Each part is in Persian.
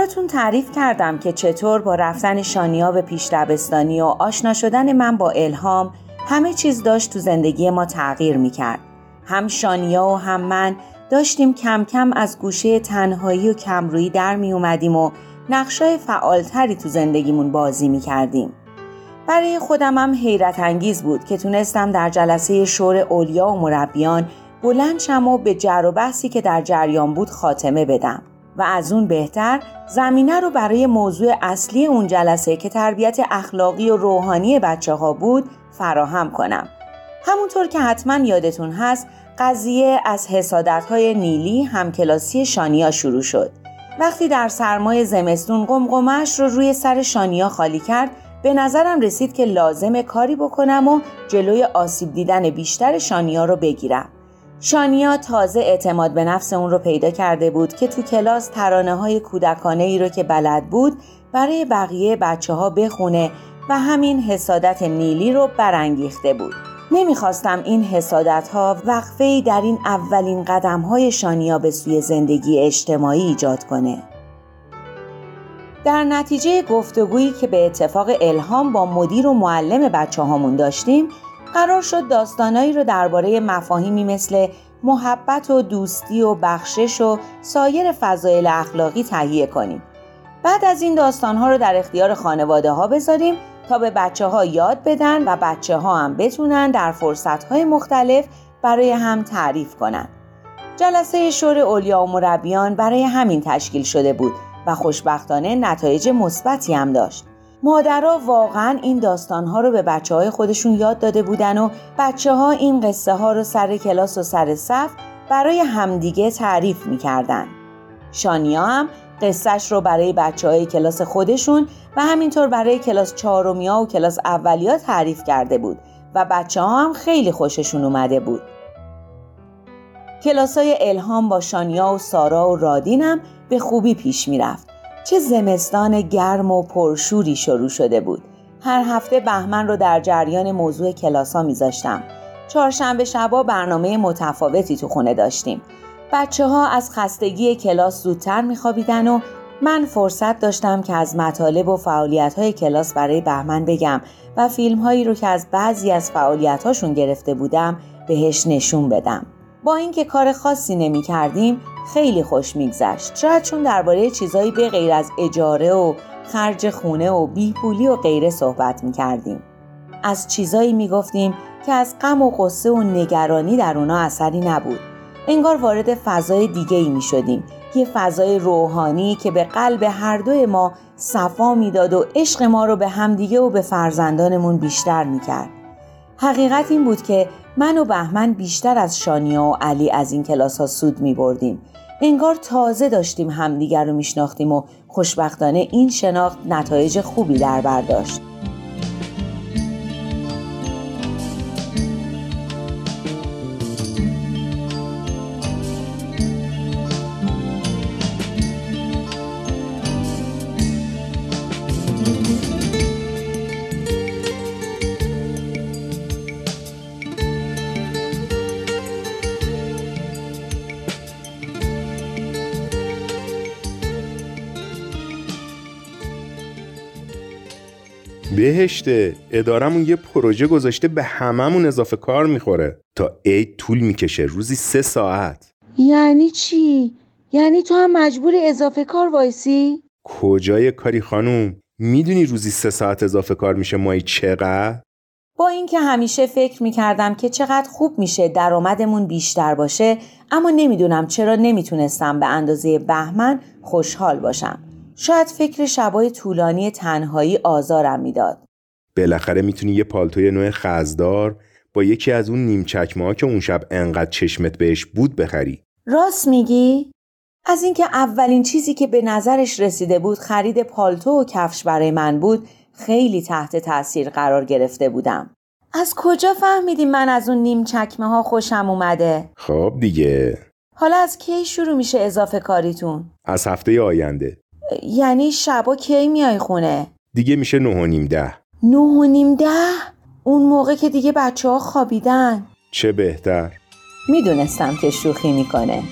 براتون تعریف کردم که چطور با رفتن شانیا به پیش و آشنا شدن من با الهام همه چیز داشت تو زندگی ما تغییر می‌کرد. هم شانیا و هم من داشتیم کم کم از گوشه تنهایی و کمرویی در می اومدیم و نقشای فعالتری تو زندگیمون بازی می کردیم. برای خودم هم حیرت انگیز بود که تونستم در جلسه شور اولیا و مربیان بلند شم و به جر و بحثی که در جریان بود خاتمه بدم. و از اون بهتر زمینه رو برای موضوع اصلی اون جلسه که تربیت اخلاقی و روحانی بچه ها بود فراهم کنم. همونطور که حتما یادتون هست قضیه از حسادت های نیلی همکلاسی شانیا شروع شد. وقتی در سرمای زمستون قمقمش رو روی سر شانیا خالی کرد به نظرم رسید که لازم کاری بکنم و جلوی آسیب دیدن بیشتر شانیا رو بگیرم. شانیا تازه اعتماد به نفس اون رو پیدا کرده بود که تو کلاس ترانه های کودکانه ای رو که بلد بود برای بقیه بچه ها بخونه و همین حسادت نیلی رو برانگیخته بود. نمی‌خواستم این حسادت ها وقفه در این اولین قدم های شانیا به سوی زندگی اجتماعی ایجاد کنه. در نتیجه گفتگویی که به اتفاق الهام با مدیر و معلم بچه هامون داشتیم قرار شد داستانایی رو درباره مفاهیمی مثل محبت و دوستی و بخشش و سایر فضایل اخلاقی تهیه کنیم. بعد از این داستانها رو در اختیار خانواده ها بذاریم تا به بچه ها یاد بدن و بچه ها هم بتونن در فرصت های مختلف برای هم تعریف کنن. جلسه شور اولیا و مربیان برای همین تشکیل شده بود و خوشبختانه نتایج مثبتی هم داشت. مادرها واقعا این داستانها رو به بچه های خودشون یاد داده بودن و بچه ها این قصه ها رو سر کلاس و سر صف برای همدیگه تعریف می‌کردن. شانیا هم قصهش رو برای بچه های کلاس خودشون و همینطور برای کلاس چهارمیا و کلاس اولیا تعریف کرده بود و بچه ها هم خیلی خوششون اومده بود. کلاس های الهام با شانیا و سارا و رادین هم به خوبی پیش می‌رفت. چه زمستان گرم و پرشوری شروع شده بود. هر هفته بهمن رو در جریان موضوع کلاس ها میذاشتم. چهارشنبه شبا برنامه متفاوتی تو خونه داشتیم. بچه ها از خستگی کلاس زودتر میخوابیدن و من فرصت داشتم که از مطالب و فعالیت های کلاس برای بهمن بگم و فیلم هایی رو که از بعضی از فعالیت هاشون گرفته بودم بهش نشون بدم. با اینکه کار خاصی نمی کردیم خیلی خوش میگذشت شاید چون درباره چیزایی به غیر از اجاره و خرج خونه و بیپولی و غیره صحبت می کردیم. از چیزایی می گفتیم که از غم و قصه و نگرانی در اونا اثری نبود. انگار وارد فضای دیگه ای می شدیم. یه فضای روحانی که به قلب هر دوی ما صفا می‌داد و عشق ما رو به همدیگه و به فرزندانمون بیشتر می کرد. حقیقت این بود که من و بهمن بیشتر از شانیا و علی از این کلاس ها سود می بردیم. انگار تازه داشتیم همدیگر رو میشناختیم و خوشبختانه این شناخت نتایج خوبی در برداشت. بهشته ادارمون یه پروژه گذاشته به هممون اضافه کار می‌خوره تا عید طول می‌کشه روزی سه ساعت یعنی چی؟ یعنی تو هم مجبور اضافه کار وایسی؟ کجای کاری خانوم؟ می‌دونی روزی سه ساعت اضافه کار میشه مایی چقدر؟ با اینکه همیشه فکر می‌کردم که چقدر خوب میشه درآمدمون بیشتر باشه اما نمی‌دونم چرا نمی‌تونستم به اندازه بهمن خوشحال باشم شاید فکر شبای طولانی تنهایی آزارم می‌داد. بالاخره می‌تونی یه پالتوی نوع خزدار با یکی از اون نیم چکمه ها که اون شب انقدر چشمت بهش بود بخری. راست میگی؟ از اینکه اولین چیزی که به نظرش رسیده بود خرید پالتو و کفش برای من بود خیلی تحت تاثیر قرار گرفته بودم. از کجا فهمیدی من از اون نیم چکمه ها خوشم اومده؟ خب دیگه حالا از کی شروع میشه اضافه کاریتون؟ از هفته آینده یعنی شبا کی میای خونه؟ دیگه میشه نه و نیم ده نه و نیم ده؟ اون موقع که دیگه بچه ها خوابیدن چه بهتر می‌دونستم که شوخی می‌کنه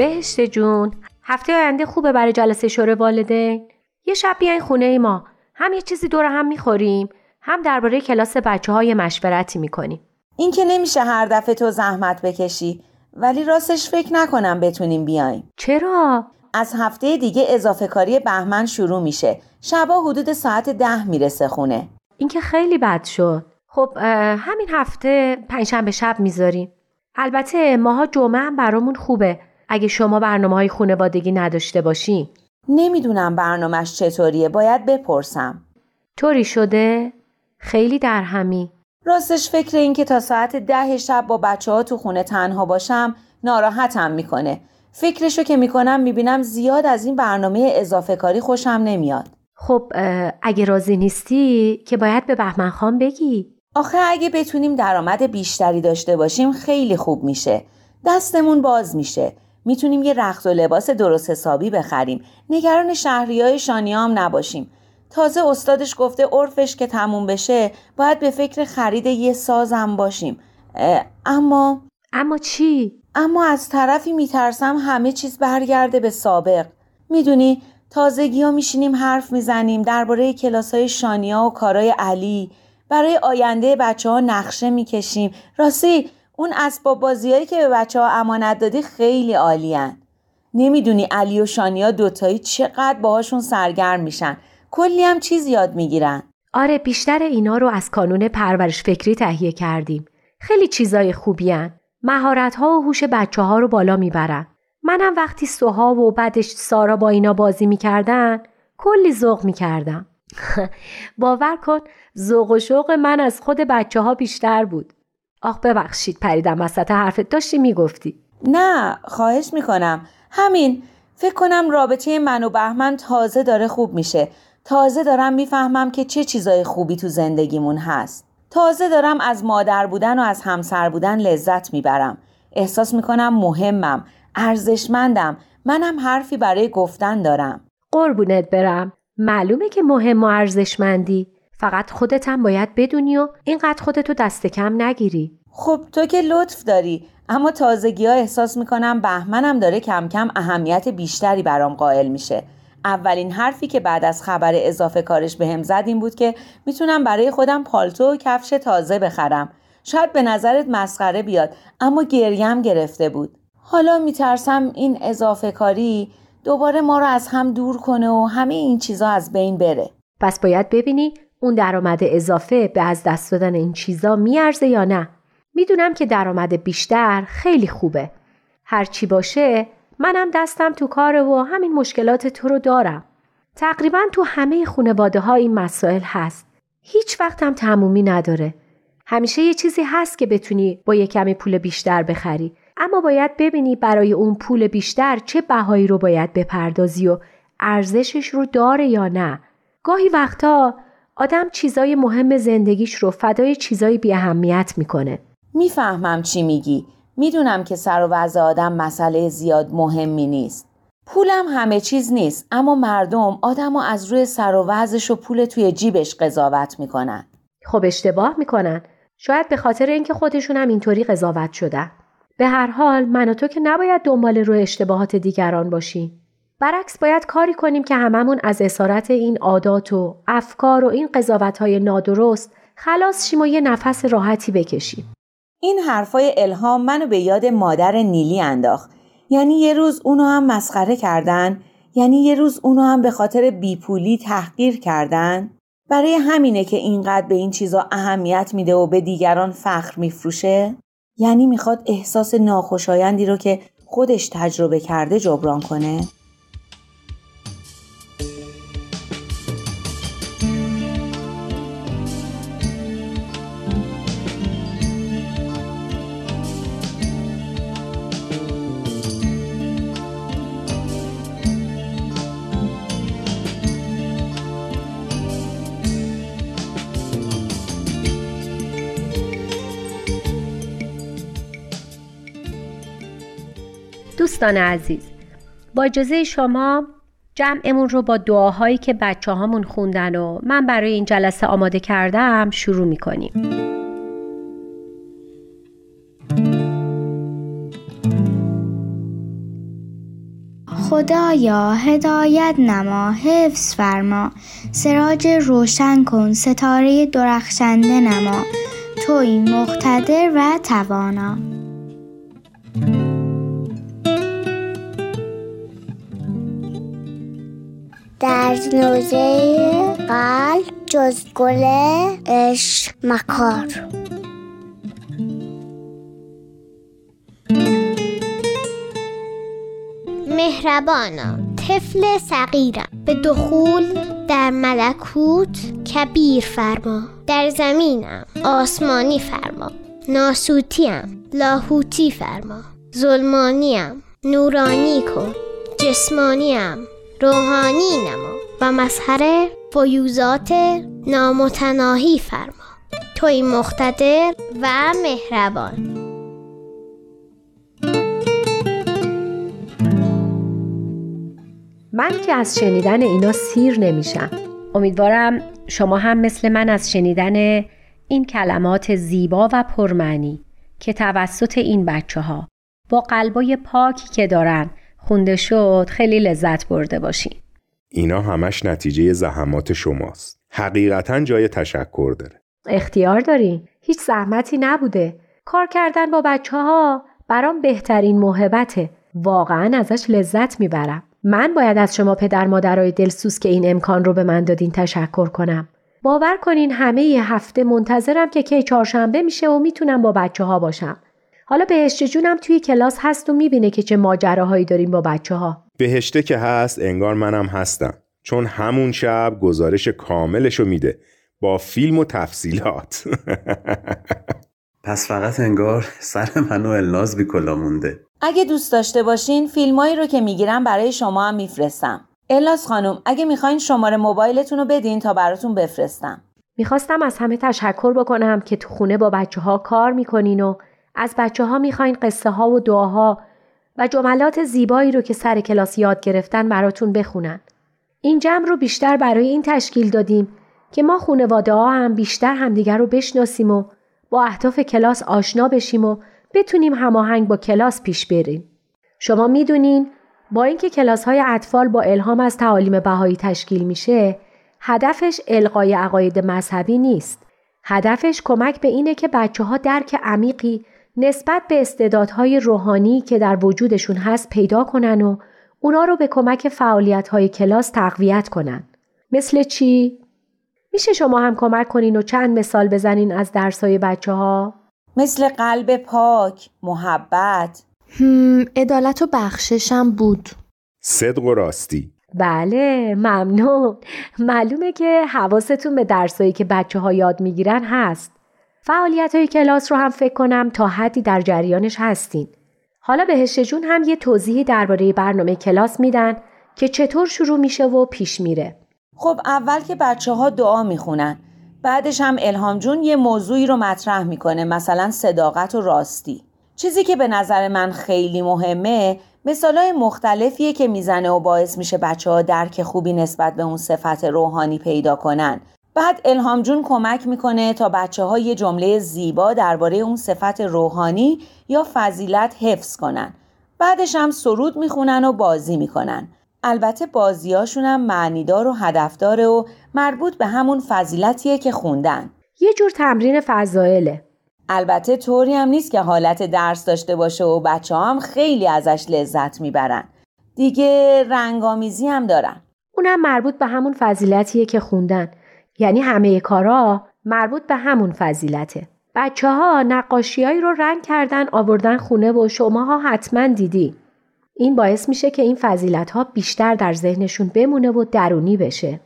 بهشت جون. هفته آینده خوبه برای جلسه شوره والدین. یه شب بیاین خونه ای ما. هم یه چیزی دور هم می‌خوریم. هم درباره کلاس بچه های مشورتی می‌کنیم. این که نمیشه هر دفعه تو زحمت بکشی. ولی راستش فکر نکنم بتونیم بیایم. چرا؟ از هفته دیگه اضافه کاری بهمن شروع میشه. شبا حدود ساعت ده می‌رسه خونه. این که خیلی بد شد. خب همین هفته پنجشنبه شب می‌ذاریم. البته ماها جمعه هم برامون خوبه. اگه شما برنامه های خونوادگی نداشته باشین. نمی‌دونم برنامهش چطوریه باید بپرسم. طوری شده؟ خیلی در همی راستش فکر این که تا ساعت ده شب با بچه ها تو خونه تنها باشم ناراحتم می‌کنه. فکرشو که می‌کنم می‌بینم زیاد از این برنامه اضافه کاری خوشم نمیاد. خب اگه راضی نیستی که باید به بهمن خان بگی. آخه اگه بتونیم درآمد بیشتری داشته باشیم خیلی خوب میشه. دستمون باز میشه. می‌تونیم یه رخت و لباس درست حسابی بخریم. نگران شهری های شانیام نباشیم. تازه استادش گفته عرفش که تموم بشه باید به فکر خرید یه سازم باشیم. اما اما چی؟ اما از طرفی میترسم همه چیز برگرده به سابق. می‌دونی تازگی ها میشینیم حرف می‌زنیم درباره کلاس های شانیا و کارای علی. برای آینده بچه ها نقشه می‌کشیم. راستی اون اسباب بازیایی که به بچه ها امانت دادی خیلی عالیان نمی‌دونی علی و شانیا دوتایی چقدر باهاشون سرگرم میشن. کلی هم چیز یاد می‌گیرن. آره بیشتر اینا رو از کانون پرورش فکری تهیه کردیم. خیلی چیزای خوبیان مهارت ها و هوش بچه ها رو بالا می‌برن. منم وقتی سوها و بعدش سارا با اینا بازی می‌کردن کلی ذوق می‌کردم. باور کن ذوق و شوق من از خود بچه ها بیشتر بود. آخ ببخشید پریدم وسط حرفت. داشتی می‌گفتی. نه خواهش می‌کنم. همین فکر کنم رابطه من و بهمن تازه داره خوب میشه. تازه دارم می‌فهمم که چه چیزای خوبی تو زندگیمون هست. تازه دارم از مادر بودن و از همسر بودن لذت می‌برم. احساس می‌کنم مهمم ارزشمندم. منم حرفی برای گفتن دارم. قربونت برم. معلومه که مهم و ارزشمندی. فقط خودت هم باید بدونی و اینقدر خودتو دست کم نگیری. خب تو که لطف داری اما تازگی ها احساس می‌کنم بهمنم داره کم کم اهمیت بیشتری برام قائل میشه. اولین حرفی که بعد از خبر اضافه کارش به هم زد این بود که می‌تونم برای خودم پالتو و کفش تازه بخرم. شاید به نظرت مسخره بیاد اما گریم گرفته بود. حالا میترسم این اضافه کاری دوباره ما رو از هم دور کنه و همه این چیزا از بین بره. پس باید ببینی اون درآمد اضافه به از دست دادن این چیزا میارزه یا نه؟ می‌دونم که درآمد بیشتر خیلی خوبه. هر چی باشه منم دستم تو کاره و همین مشکلات تو رو دارم. تقریبا تو همه خانواده ها این مسائل هست. هیچ وقتم تمومی نداره. همیشه یه چیزی هست که بتونی با یه کمی پول بیشتر بخری. اما باید ببینی برای اون پول بیشتر چه بهایی رو باید بپردازی و ارزشش رو داره یا نه. گاهی وقتا آدم چیزای مهم زندگیش رو فدای چیزای بی اهمیت می‌کنه. می‌فهمم چی میگی. می‌دونم که سر و وضع آدم مسئله زیاد مهمی نیست. پولم همه چیز نیست اما مردم آدم رو از روی سر و وضعش و پول توی جیبش قضاوت می‌کنن. خب اشتباه می‌کنن. شاید به خاطر اینکه خودشون هم اینطوری قضاوت شدن. به هر حال من و تو که نباید دنبال روی اشتباهات دیگران باشیم. برعکس باید کاری کنیم که هممون از اسارت این عادات و افکار و این قضاوت های نادرست خلاص شیم و یه نفس راحتی بکشیم. این حرفای الهام منو به یاد مادر نیلی انداخت. یعنی یه روز اونو هم مسخره کردن یعنی یه روز اونو هم به خاطر بیپولی تحقیر کردن برای همینه که اینقدر به این چیزا اهمیت میده و به دیگران فخر میفروشه یعنی می‌خواد احساس ناخوشایندی رو که خودش تجربه کرده جبران کنه دوستان عزیز با اجازه شما جمعمون رو با دعاهایی که بچه هامون خوندن و من برای این جلسه آماده کردم شروع می‌کنیم. خدایا هدایت نما حفظ فرما سراج روشن کن ستاره درخشنده نما توی مقتدر و توانا. در نوزه قلب جز گل مکار. مهربانا طفل صغیرم. به دخول در ملکوت کبیر فرما. در زمینم آسمانی فرما. ناسوتیم لاهوتی فرما. ظلمانیم نورانی کن. جسمانیم روحانی نما و مظهر فیوزات نامتناهی فرما. توی مختدر و مهربان. من که از شنیدن اینا سیر نمیشم. امیدوارم شما هم مثل من از شنیدن این کلمات زیبا و پرمعنی که توسط این بچه ها با قلبای پاکی که دارن خونده شد خیلی لذت برده باشین. اینا همش نتیجه زحمات شماست. حقیقتا جای تشکر داره. اختیار دارین. هیچ زحمتی نبوده. کار کردن با بچه ها برام بهترین محبته. واقعا ازش لذت می‌برم. من باید از شما پدر مادرای دلسوز که این امکان رو به من دادین تشکر کنم. باور کنین همه یه هفته منتظرم که کی چهارشنبه میشه و می‌تونم با بچه ها باشم. حالا بهشت جونم توی کلاس هست و می‌بینه که چه ماجراهایی داریم با بچه ها بهشته که هست انگار منم هستم. چون همون شب گزارش کاملشو میده. با فیلم و تفصیلات. پس فقط انگار سر منو الناز بی کلا مونده. اگه دوست داشته باشین فیلمایی رو که می‌گیرم برای شما هم میفرستم. الاس خانم اگه می‌خواین شماره موبایلتون رو بدین تا براتون بفرستم. می‌خواستم از همه تشکر بکنم که تو خونه با بچه ها کار می‌کنین و از بچه ها می‌خواین قصه ها و دعاها و جملات زیبایی رو که سر کلاس یاد گرفتن براتون بخونن. این جمع رو بیشتر برای این تشکیل دادیم که ما خونواده ها هم بیشتر همدیگر رو بشناسیم و با اهداف کلاس آشنا بشیم و بتونیم هماهنگ با کلاس پیش بریم. شما می‌دونین با اینکه کلاس های اطفال با الهام از تعالیم بهایی تشکیل میشه هدفش القای عقاید مذهبی نیست. هدفش کمک به اینه که بچه ها درک عمیقی نسبت به استعدادهای روحانی که در وجودشون هست پیدا کنن و اونا رو به کمک فعالیت‌های کلاس تقویت کنن. مثل چی؟ میشه شما هم کمک کنین و چند مثال بزنین از درسای بچه ها؟ مثل قلب پاک، محبت عدالت و بخششم بود صدق و راستی بله ممنون معلومه که حواستون به درسایی که بچه ها یاد می‌گیرن هست فعالیت های کلاس رو هم فکر کنم تا حدی در جریانش هستین. حالا بهشت جون هم یه توضیحی درباره برنامه کلاس میدن که چطور شروع میشه و پیش میره. خب اول که بچه ها دعا می‌خونن. بعدش هم الهام جون یه موضوعی رو مطرح می‌کنه مثلا صداقت و راستی. چیزی که به نظر من خیلی مهمه مثالای مختلفیه که می‌زنه و باعث میشه بچه ها درک خوبی نسبت به اون صفت روحانی پیدا کنن بعد الهام جون کمک می‌کنه تا بچه ها یه جمله زیبا درباره اون صفت روحانی یا فضیلت حفظ کنن. بعدش هم سرود می‌خونن و بازی می‌کنن. البته بازیاشون هم معنیدار و هدفداره و مربوط به همون فضیلتیه که خوندن. یه جور تمرین فضائله. البته طوری هم نیست که حالت درس داشته باشه و بچه هم خیلی ازش لذت می‌برن. دیگه رنگامیزی هم دارن. اونم مربوط به همون فضیلتیه که خوندن. یعنی همه کارا مربوط به همون فضیلته. بچه ها نقاشیایی رو رنگ کردن آوردن خونه و شماها حتما دیدی. این باعث میشه که این فضیلت ها بیشتر در ذهنشون بمونه و درونی بشه.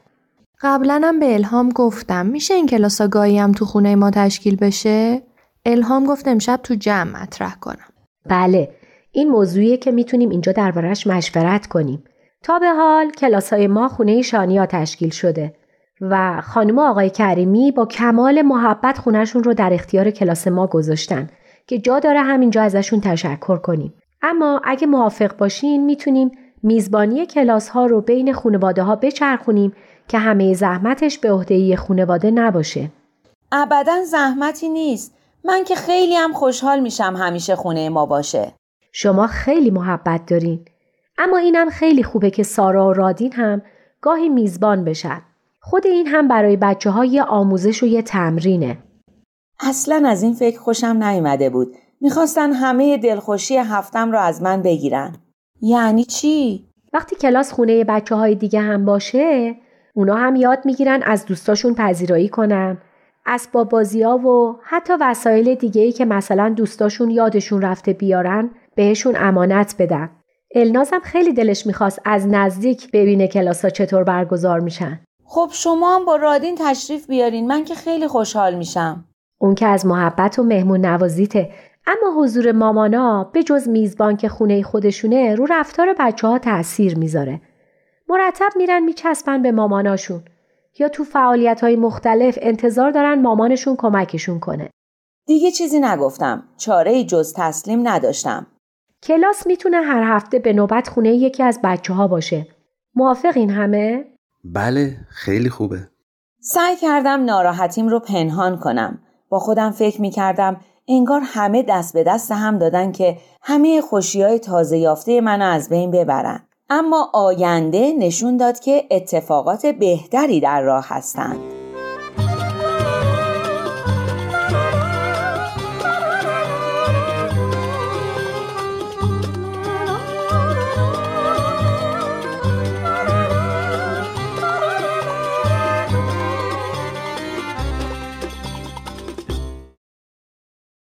قبلا هم به الهام گفتم. میشه این کلاس گاهی هم تو خونه ما تشکیل بشه؟ الهام گفت امشب تو جمع مطرح کنم. بله این موضوعیه که می‌تونیم اینجا دربارش مشورت کنیم. تا به حال کلاس های ما خونه شانیا تشکیل شده. و خانم آقای کریمی با کمال محبت خونهشون رو در اختیار کلاس ما گذاشتن که جا داره همینجا ازشون تشکر کنیم. اما اگه موافق باشین می‌تونیم میزبانی کلاس ها رو بین خانواده ها بچرخونیم که همه زحمتش به عهده خانواده نباشه. ابدا زحمتی نیست. من که خیلی هم خوشحال میشم همیشه خونه ما باشه. شما خیلی محبت دارین. اما اینم خیلی خوبه که سارا و رادین هم گاهی میزبان بشن. خود این هم برای بچه های یه آموزش و یه تمرینه. اصلا از این فکر خوشم نیومده بود. می‌خواستن همه دلخوشی هفتم رو از من بگیرن. یعنی چی؟ وقتی کلاس خونه بچه های دیگه هم باشه اونا هم یاد می‌گیرن از دوستاشون پذیرایی کنن اسباب بازی ها و حتی وسایل دیگه ای که مثلا دوستاشون یادشون رفته بیارن بهشون امانت بدن. النازم خیلی دلش می‌خواست از نزدیک ببینه کلاس ها چطور برگزار میشن. خب شما هم با رادین تشریف بیارین. من که خیلی خوشحال میشم. اون که از محبت و مهمون نوازیته. اما حضور مامانا به جز میزبان که خونه خودشونه رو رفتار بچه ها تأثیر می‌ذاره. مرتب میرن میچسبن به ماماناشون. یا تو فعالیت های مختلف انتظار دارن مامانشون کمکشون کنه. دیگه چیزی نگفتم. چاره جز تسلیم نداشتم. کلاس می‌تونه هر هفته به نوبت خونه یکی از بچه ها باشه. موافق این همه؟ بله خیلی خوبه. سعی کردم ناراحتیم رو پنهان کنم. با خودم فکر می‌کردم انگار همه دست به دست هم دادن که همه خوشی های تازه یافته منو از بین ببرن. اما آینده نشون داد که اتفاقات بهتری در راه هستند.